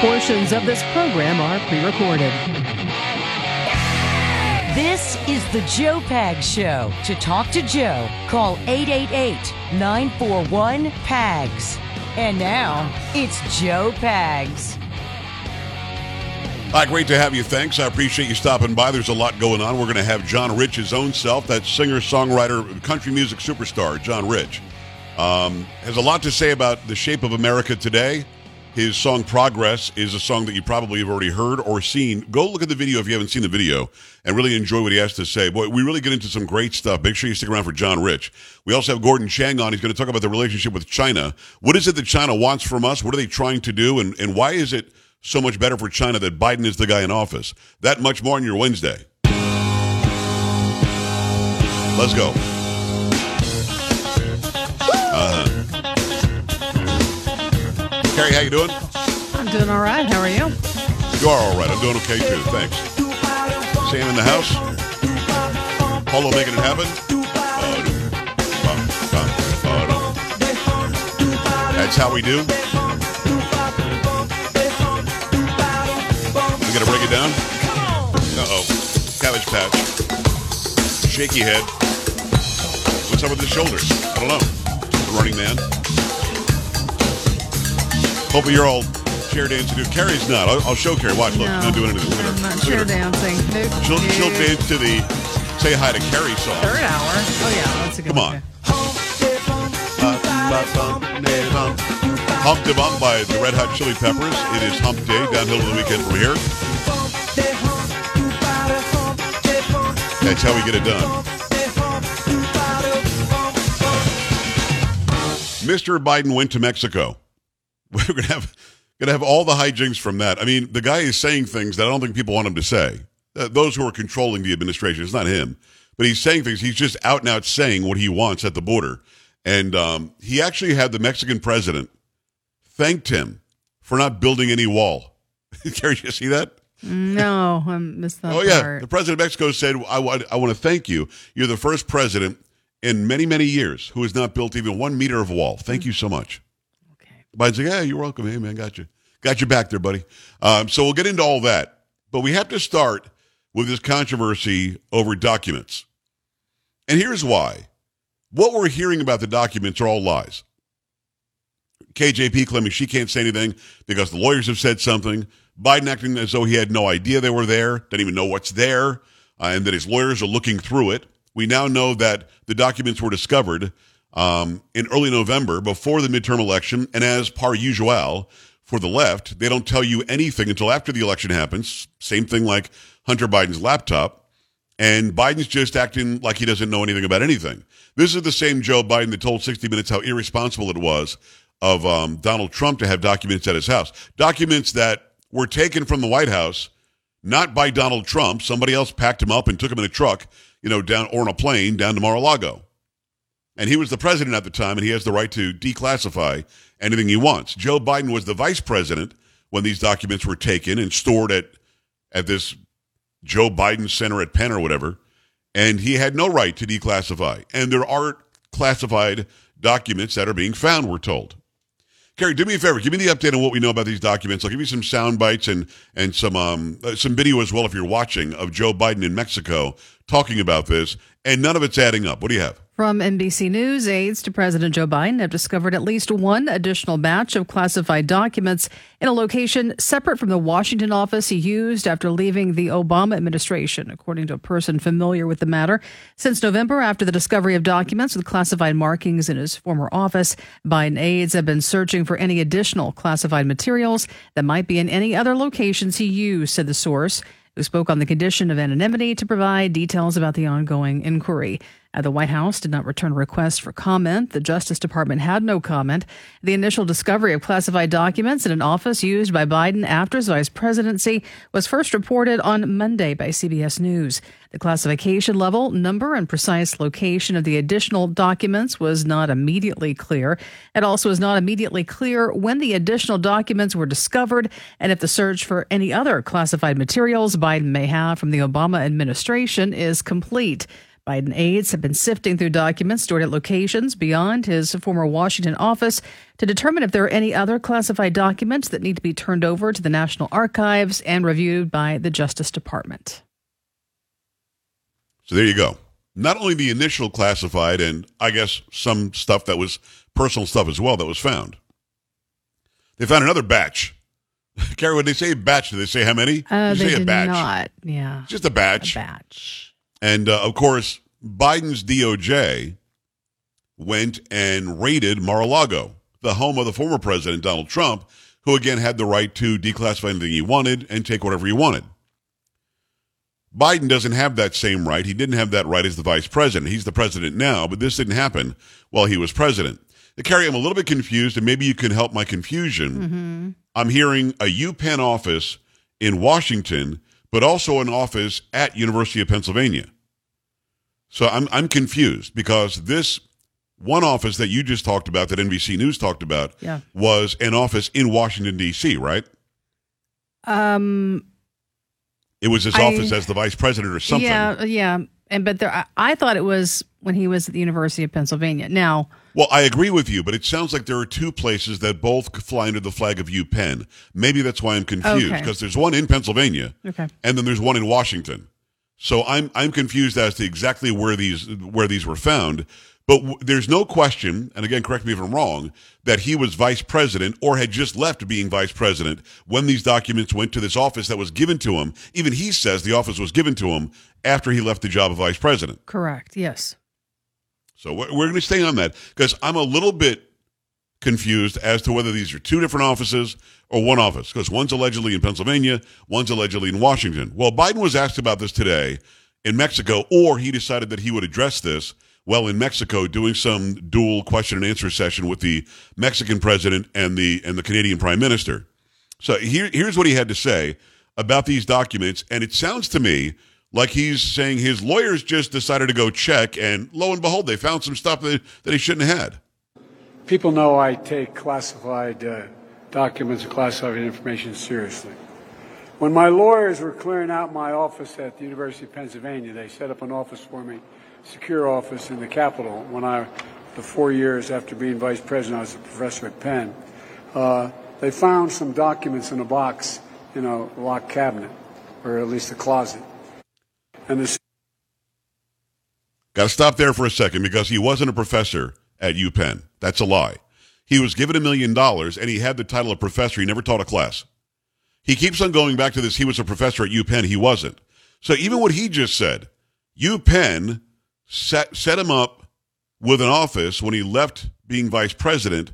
Portions of this program are pre recorded. This is the Joe Pags Show. To talk to Joe, call 888 941 PAGS. And now, it's Joe Pags. Hi, great to have you. Thanks. I appreciate you stopping by. There's a lot going on. We're going to have John Rich, his own self, that singer, songwriter, country music superstar, John Rich. Um, has a lot to say about the shape of America today. His song Progress is a song that you probably have already heard or seen. Go look at the video if you haven't seen the video and really enjoy what he has to say. Boy, we really get into some great stuff. Make sure you stick around for John Rich. We also have Gordon Chang on. He's going to talk about the relationship with China. What is it that China wants from us? What are they trying to do? And, and why is it so much better for China that Biden is the guy in office? That much more on your Wednesday. Let's go. Carrie, how you doing? I'm doing all right. How are you? You are all right. I'm doing okay too. Thanks. Sam in the house. Paulo making it happen. That's how we do. We gotta break it down. Uh oh. Cabbage patch. Shaky head. What's up with his shoulders? I don't know. The running man. Hopefully you're all chair dancing. Carrie's not. I'll, I'll show Carrie. Watch. Look, No, not doing anything. Look. I'm not chair dancing. Nope. She'll, she'll dance to the "Say Hi to Carrie" song. Third hour. Oh, yeah. That's a good Come on. Hump de Bump by the Red Hot Chili Peppers. It is Hump Day downhill to the weekend from here. That's how we get it done. Mr. Biden went to Mexico. We're gonna have gonna have all the hijinks from that. I mean, the guy is saying things that I don't think people want him to say. Uh, those who are controlling the administration, it's not him, but he's saying things. He's just out and out saying what he wants at the border, and um, he actually had the Mexican president thanked him for not building any wall. Carrie, you see that? No, I missed that Oh yeah, part. the president of Mexico said, "I want, I want to thank you. You're the first president in many, many years who has not built even one meter of wall. Thank you so much." Biden's like, "Yeah, you're welcome. Hey man, got you, got your back there, buddy." Um, so we'll get into all that, but we have to start with this controversy over documents, and here's why: what we're hearing about the documents are all lies. KJP claiming she can't say anything because the lawyers have said something. Biden acting as though he had no idea they were there, didn't even know what's there, uh, and that his lawyers are looking through it. We now know that the documents were discovered um, in early November before the midterm election, and as par usual for the left, they don't tell you anything until after the election happens. Same thing like Hunter Biden's laptop. And Biden's just acting like he doesn't know anything about anything. This is the same Joe Biden that told 60 Minutes how irresponsible it was of um, Donald Trump to have documents at his house. Documents that were taken from the White House, not by Donald Trump. Somebody else packed him up and took him in a truck, you know, down or on a plane down to Mar-a-Lago. And he was the president at the time, and he has the right to declassify anything he wants. Joe Biden was the vice president when these documents were taken and stored at at this Joe Biden Center at Penn or whatever, and he had no right to declassify. And there are classified documents that are being found, we're told. Carrie, do me a favor. Give me the update on what we know about these documents. I'll give you some sound bites and and some um uh, some video as well if you're watching of Joe Biden in Mexico talking about this, and none of it's adding up. What do you have? From NBC News, aides to President Joe Biden have discovered at least one additional batch of classified documents in a location separate from the Washington office he used after leaving the Obama administration, according to a person familiar with the matter. Since November, after the discovery of documents with classified markings in his former office, Biden aides have been searching for any additional classified materials that might be in any other locations he used, said the source who spoke on the condition of anonymity to provide details about the ongoing inquiry. Uh, the White House did not return a request for comment. The Justice Department had no comment. The initial discovery of classified documents in an office used by Biden after his vice presidency was first reported on Monday by CBS News. The classification level, number, and precise location of the additional documents was not immediately clear. It also is not immediately clear when the additional documents were discovered and if the search for any other classified materials Biden may have from the Obama administration is complete. Biden aides have been sifting through documents stored at locations beyond his former Washington office to determine if there are any other classified documents that need to be turned over to the National Archives and reviewed by the Justice Department. So there you go. Not only the initial classified, and I guess some stuff that was personal stuff as well that was found. They found another batch. Carrie, when they say batch, do they say how many? Uh, they, they say did a batch. not. Yeah, Just a batch. a batch. And uh, of course, Biden's DOJ went and raided Mar a Lago, the home of the former president, Donald Trump, who again had the right to declassify anything he wanted and take whatever he wanted. Biden doesn't have that same right. He didn't have that right as the vice president. He's the president now, but this didn't happen while he was president. The Carrie, I'm a little bit confused, and maybe you can help my confusion. I'm hearing a UPenn office in Washington, but also an office at University of Pennsylvania. So I'm I'm confused because this one office that you just talked about, that NBC News talked about, Yeah. was an office in Washington D.C. Right? Um. It was his I- office as the vice president or something. Yeah. Yeah. And but there, I, I thought it was when he was at the University of Pennsylvania. Now, Well, I agree with you, but it sounds like there are two places that both fly under the flag of UPenn. Maybe that's why I'm confused Okay. because there's one in Pennsylvania, okay. and then there's one in Washington. So I'm I'm confused as to exactly where these where these were found. But w- there's no question, and again, correct me if I'm wrong, that he was vice president or had just left being vice president when these documents went to this office that was given to him. Even he says the office was given to him after he left the job of vice president. Correct. Yes. So we're, going to stay on that because I'm a little bit confused as to whether these are two different offices or one office because one's allegedly in Pennsylvania, one's allegedly in Washington. Well, Biden was asked about this today in Mexico, or he decided that he would address this while in Mexico doing some dual question and answer session with the Mexican president and the and the Canadian prime minister. So here, here's what he had to say about these documents, and it sounds to me like he's saying his lawyers just decided to go check, and lo and behold, they found some stuff that, that he shouldn't have had. People know I take classified uh, documents and classified information seriously. When my lawyers were clearing out my office at the University of Pennsylvania, they set up an office for me, secure office in the Capitol. When I, the four years after being vice president, I was a professor at Penn. Uh, they found some documents in a box in a locked cabinet, or at least a closet. And Got to stop there for a second because he wasn't a professor at UPenn. That's a lie. He was given a million dollars and he had the title of professor. He never taught a class. He keeps on going back to this. He was a professor at UPenn. He wasn't. So even what he just said, UPenn set, set him up with an office when he left being vice president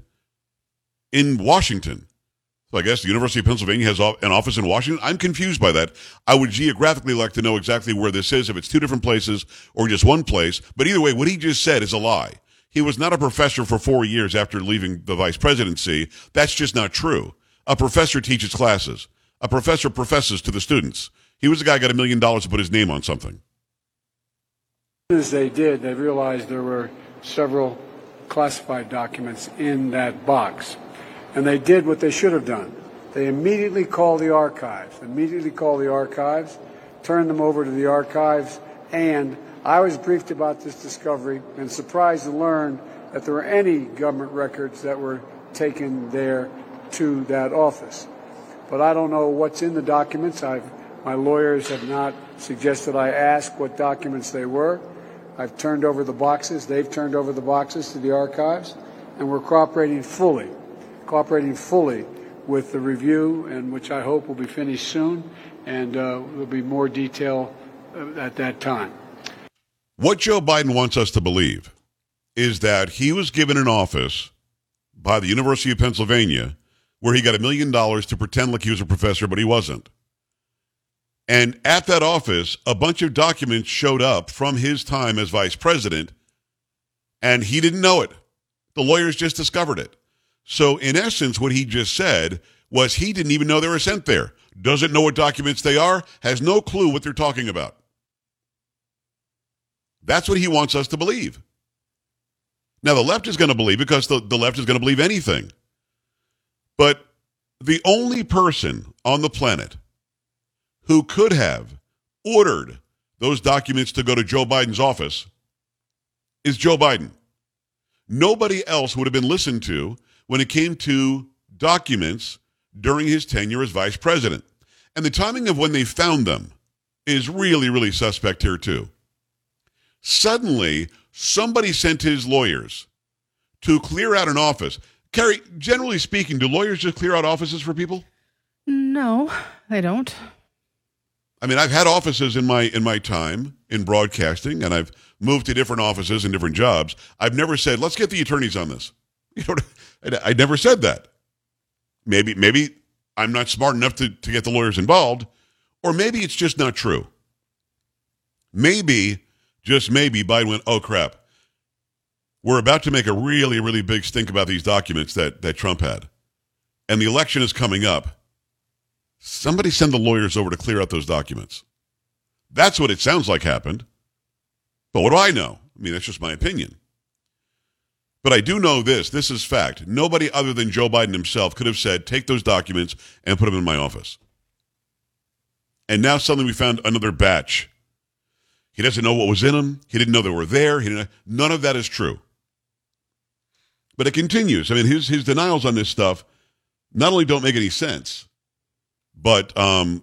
in Washington. So I guess the University of Pennsylvania has an office in Washington. I'm confused by that. I would geographically like to know exactly where this is, if it's two different places or just one place. But either way, what he just said is a lie. He was not a professor for four years after leaving the vice presidency. That's just not true. A professor teaches classes. A professor professes to the students. He was the guy who got a million dollars to put his name on something. as they did, they realized there were several classified documents in that box. And they did what they should have done. They immediately called the archives, immediately called the archives, turned them over to the archives, and I was briefed about this discovery and surprised to learn that there were any government records that were taken there to that office. But I don't know what's in the documents. I've, my lawyers have not suggested I ask what documents they were. I've turned over the boxes. They've turned over the boxes to the archives, and we're cooperating fully, cooperating fully with the review, and which I hope will be finished soon, and uh, there'll be more detail uh, at that time. What Joe Biden wants us to believe is that he was given an office by the University of Pennsylvania where he got a million dollars to pretend like he was a professor, but he wasn't. And at that office, a bunch of documents showed up from his time as vice president, and he didn't know it. The lawyers just discovered it. So, in essence, what he just said was he didn't even know they were sent there. Doesn't know what documents they are, has no clue what they're talking about. That's what he wants us to believe. Now, the left is going to believe because the, the left is going to believe anything. But the only person on the planet who could have ordered those documents to go to Joe Biden's office is Joe Biden. Nobody else would have been listened to when it came to documents during his tenure as vice president. And the timing of when they found them is really, really suspect here, too. Suddenly, somebody sent his lawyers to clear out an office. Carrie, generally speaking, do lawyers just clear out offices for people? No, they don't. I mean, I've had offices in my in my time in broadcasting, and I've moved to different offices and different jobs. I've never said, "Let's get the attorneys on this." You know, I, never said that. Maybe maybe I'm not smart enough to, to get the lawyers involved, or maybe it's just not true. Maybe, just maybe, Biden went, "Oh crap, we're about to make a really really big stink about these documents that that Trump had, and the election is coming up." Somebody send the lawyers over to clear out those documents. That's what it sounds like happened. But what do I know? I mean, that's just my opinion. But I do know this this is fact. Nobody other than Joe Biden himself could have said, take those documents and put them in my office. And now suddenly we found another batch. He doesn't know what was in them. He didn't know they were there. He didn't, none of that is true. But it continues. I mean, his, his denials on this stuff not only don't make any sense, but um,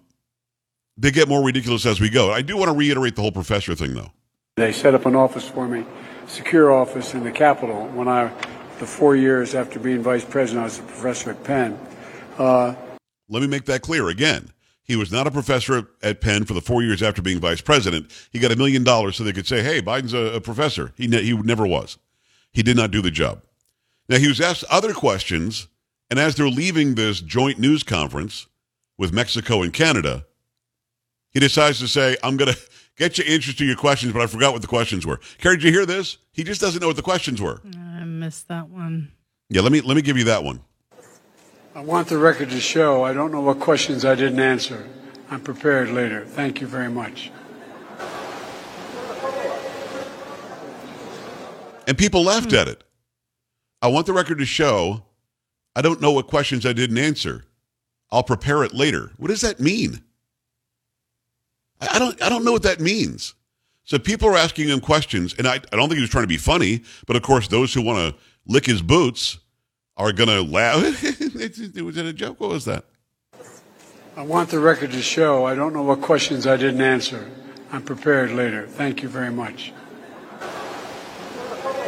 they get more ridiculous as we go. I do want to reiterate the whole professor thing, though. They set up an office for me, secure office in the Capitol. When I, the four years after being vice president, I was a professor at Penn. Uh, Let me make that clear again. He was not a professor at Penn for the four years after being vice president. He got a million dollars so they could say, "Hey, Biden's a, a professor." He ne- he never was. He did not do the job. Now he was asked other questions, and as they're leaving this joint news conference, with Mexico and Canada, he decides to say, I'm going to get you interested in your questions, but I forgot what the questions were. Carrie, did you hear this? He just doesn't know what the questions were. I missed that one. Yeah, let me let me give you that one. I want the record to show I don't know what questions I didn't answer. I'm prepared later. Thank you very much. And people laughed at it. I want the record to show I don't know what questions I didn't answer. I'll prepare it later. What does that mean? I don't I don't know what that means. So people are asking him questions, and I, I don't think he was trying to be funny, but of course those who want to lick his boots are gonna laugh. it was in a joke. What was that? I want the record to show I don't know what questions I didn't answer. I'm prepared later. Thank you very much.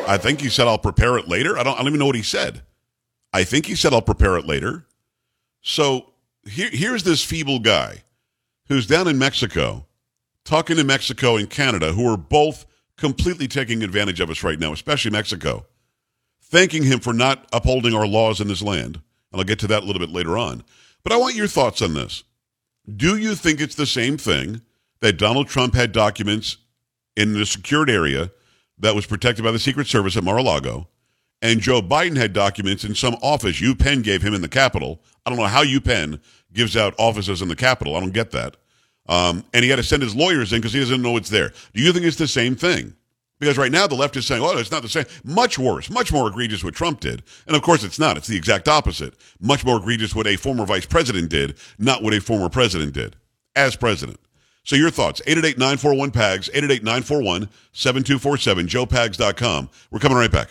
I think he said I'll prepare it later. I don't I don't even know what he said. I think he said I'll prepare it later. So here, here's this feeble guy who's down in Mexico, talking to Mexico and Canada, who are both completely taking advantage of us right now, especially Mexico, thanking him for not upholding our laws in this land. And I'll get to that a little bit later on. But I want your thoughts on this. Do you think it's the same thing that Donald Trump had documents in the secured area that was protected by the Secret Service at Mar-a-Lago, and Joe Biden had documents in some office UPenn gave him in the Capitol. I don't know how UPenn gives out offices in the Capitol. I don't get that. Um, and he had to send his lawyers in because he doesn't know it's there. Do you think it's the same thing? Because right now the left is saying, oh, it's not the same. Much worse, much more egregious what Trump did. And of course it's not. It's the exact opposite. Much more egregious what a former vice president did, not what a former president did as president. So your thoughts, 888-941-PAGS, 888-941-7247, joepags.com. We're coming right back.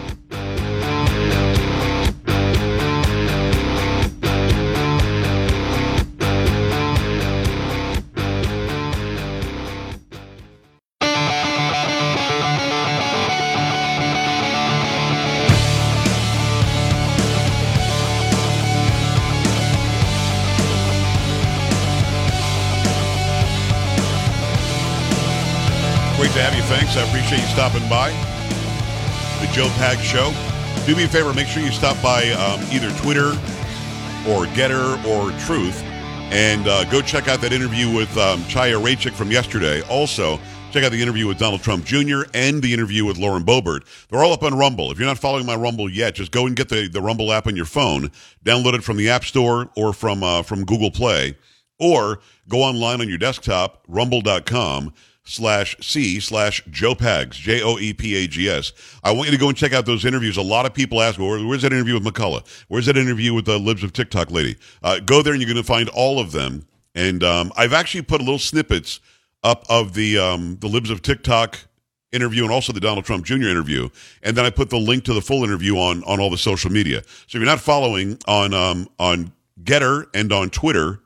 Appreciate you stopping by. The Joe Pag Show. Do me a favor. Make sure you stop by um, either Twitter or Gettr or Truth and uh, go check out that interview with um, Chaya Raichik from yesterday. Also, check out the interview with Donald Trump Jr. and the interview with Lauren Boebert. They're all up on Rumble. If you're not following my Rumble yet, just go and get the, the Rumble app on your phone. Download it from the App Store or from uh, from Google Play, or go online on your desktop, rumble.com slash C slash Joe Pags, J O E P A G S. I want you to go and check out those interviews. A lot of people ask, well, where's that interview with McCullough? Where's that interview with the Libs of TikTok lady? Uh, go there and you're going to find all of them. And um, I've actually put little snippets up of the um, the Libs of TikTok interview and also the Donald Trump Jr. interview, and then I put the link to the full interview on on all the social media. So if you're not following on um, on Gettr and on Twitter,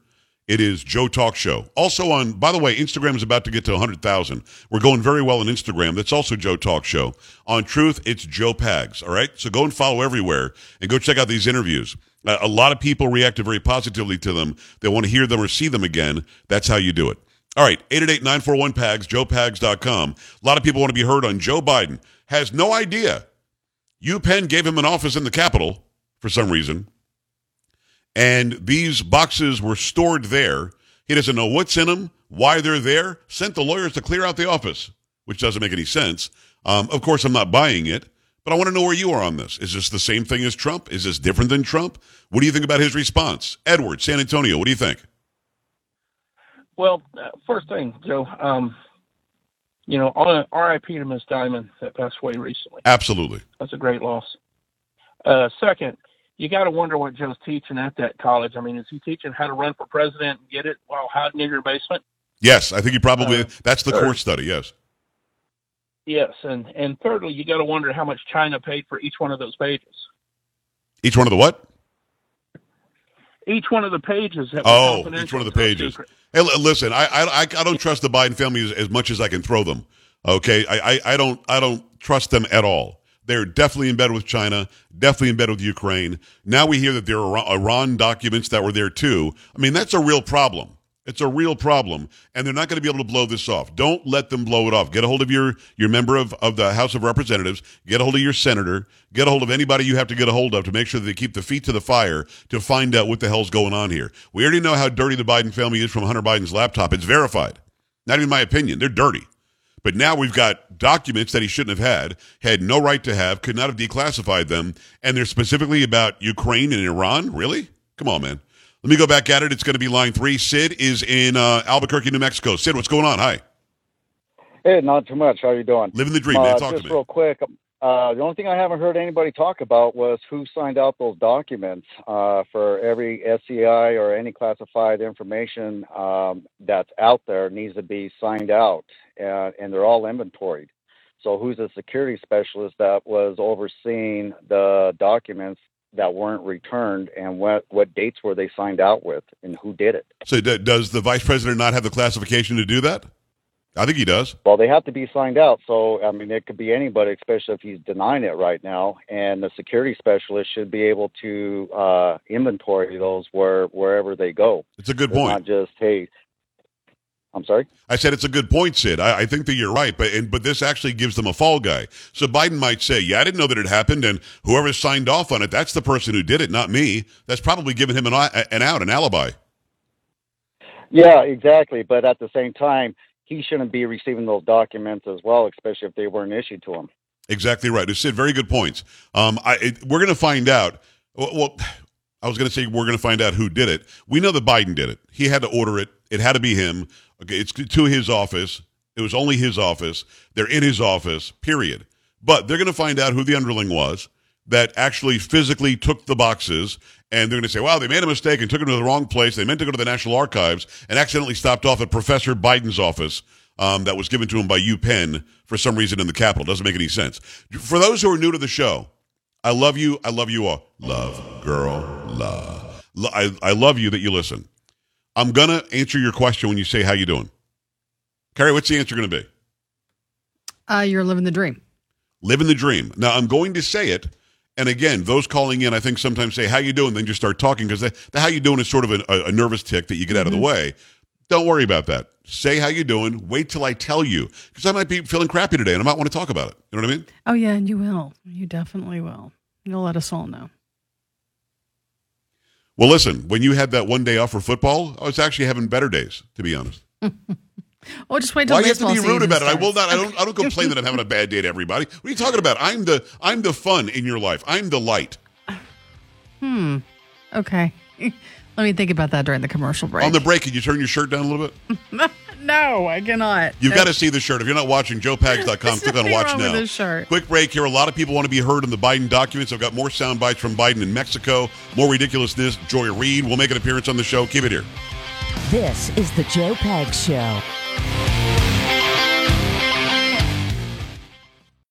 it is Joe Talk Show. Also on, by the way, Instagram is about to get to 100,000. We're going very well on Instagram. That's also Joe Talk Show. On Truth, it's Joe Pags. All right, so go and follow everywhere and go check out these interviews. Uh, a lot of people reacted very positively to them. They want to hear them or see them again. That's how you do it. All right, 888-941-PAGS, joepags.com. A lot of people want to be heard on Joe Biden. Has no idea. UPenn gave him an office in the Capitol for some reason. And these boxes were stored there. He doesn't know what's in them, why they're there. Sent the lawyers to clear out the office, which doesn't make any sense. Um, of course, I'm not buying it, but I want to know where you are on this. Is this the same thing as Trump? Is this different than Trump? What do you think about his response? Edward, San Antonio, what do you think? Well, uh, first thing, Joe, um, you know, on RIP to Miss Diamond that passed away recently. Absolutely. That's a great loss. Uh, second, you got to wonder what Joe's teaching at that college. I mean, is he teaching how to run for president and get it while hiding in your basement? Yes, I think he probably, Uh, that's the third. course study, yes. Yes, and and thirdly, you got to wonder how much China paid for each one of those pages. Each one of the what? Each one of the pages. Oh, each one of the pages. secret. Hey, listen, I, I, I don't trust the Biden family as, as much as I can throw them. Okay, I, I, I don't, I don't trust them at all. They're definitely in bed with China, definitely in bed with Ukraine. Now we hear that there are Iran- documents that were there too. I mean, that's a real problem. It's a real problem, and they're not going to be able to blow this off. Don't let them blow it off. Get a hold of your your member of, of the House of Representatives. Get a hold of your senator. Get a hold of anybody you have to get a hold of to make sure that they keep the feet to the fire to find out what the hell's going on here. We already know how dirty the Biden family is from Hunter Biden's laptop. It's verified. Not even my opinion. They're dirty. But now we've got documents that he shouldn't have had, had no right to have, could not have declassified them, and they're specifically about Ukraine and Iran. Really? Come on, man. Let me go back at it. It's going to be line three. Sid is in uh, Albuquerque, New Mexico. Sid, what's going on? Hi. Hey, not too much. How you doing? Living the dream, Uh, man. Talk just to me. real quick. Uh, the only thing I haven't heard anybody talk about was who signed out those documents uh, for every SCI or any classified information um, that's out there needs to be signed out, and, and they're all inventoried. So, who's the security specialist that was overseeing the documents that weren't returned, and what what dates were they signed out with, and who did it? So, d- does the vice president not have the classification to do that? I think he does. Well, they have to be signed out. So, I mean, it could be anybody, especially if he's denying it right now. And the security specialist should be able to uh, inventory those where wherever they go. It's a good It's point. not just hey. I'm sorry. I said it's a good point, Sid. I, I think that you're right, but and, but this actually gives them a fall guy. So Biden might say, "Yeah, I didn't know that it happened, and whoever signed off on it, that's the person who did it, not me." That's probably giving him an, an out, an alibi. Yeah, exactly. But at the same time, he shouldn't be receiving those documents as well, especially if they weren't issued to him. Exactly right. Sid, very good points. Um, I, it, we're going to find out. Well, I was going to say we're going to find out who did it. We know that Biden did it. He had to order it. It had to be him. Okay, it's to his office. It was only his office. They're in his office. Period. But they're going to find out who the underling was that actually physically took the boxes, and they're going to say, "Wow, they made a mistake and took them to the wrong place. They meant to go to the National Archives and accidentally stopped off at Professor Biden's office." Um, that was given to him by UPenn for some reason in the Capitol. Doesn't make any sense. For those who are new to the show, I love you. I love you all. Love, girl, love. I, I love you that you listen. I'm gonna answer your question when you say how you doing. Carrie, what's the answer going to be? Uh, you're living the dream. Living the dream. Now I'm going to say it, and again, those calling in, I think sometimes say how you doing, then just start talking because the, the how you doing is sort of a, a, nervous tick that you get out of the mm-hmm. way. Don't worry about that. Say how you doing. Wait till I tell you because I might be feeling crappy today and I might want to talk about it. You know what I mean? Oh, yeah, and you will. You definitely will. You'll let us all know. Well, listen, when you had that one day off for football, I was actually having better days, to be honest. Oh, just wait till Why do you have to be rude season about it? I will not. I don't. I don't complain that I'm having a bad day to everybody. What are you talking about? I'm the. I'm the fun in your life. I'm the light. Hmm. Okay. Let me think about that during the commercial break. On the break, can you turn your shirt down a little bit? No, I cannot. You've got to see the shirt. If you're not watching, joepags.com, click on watch wrong with now. this shirt. Quick break here. A lot of people want to be heard in the Biden documents. I've got more sound bites from Biden in Mexico, more ridiculousness. Joy Reid will make an appearance on the show. Keep it here. This is the Joe Pag Show. Bye.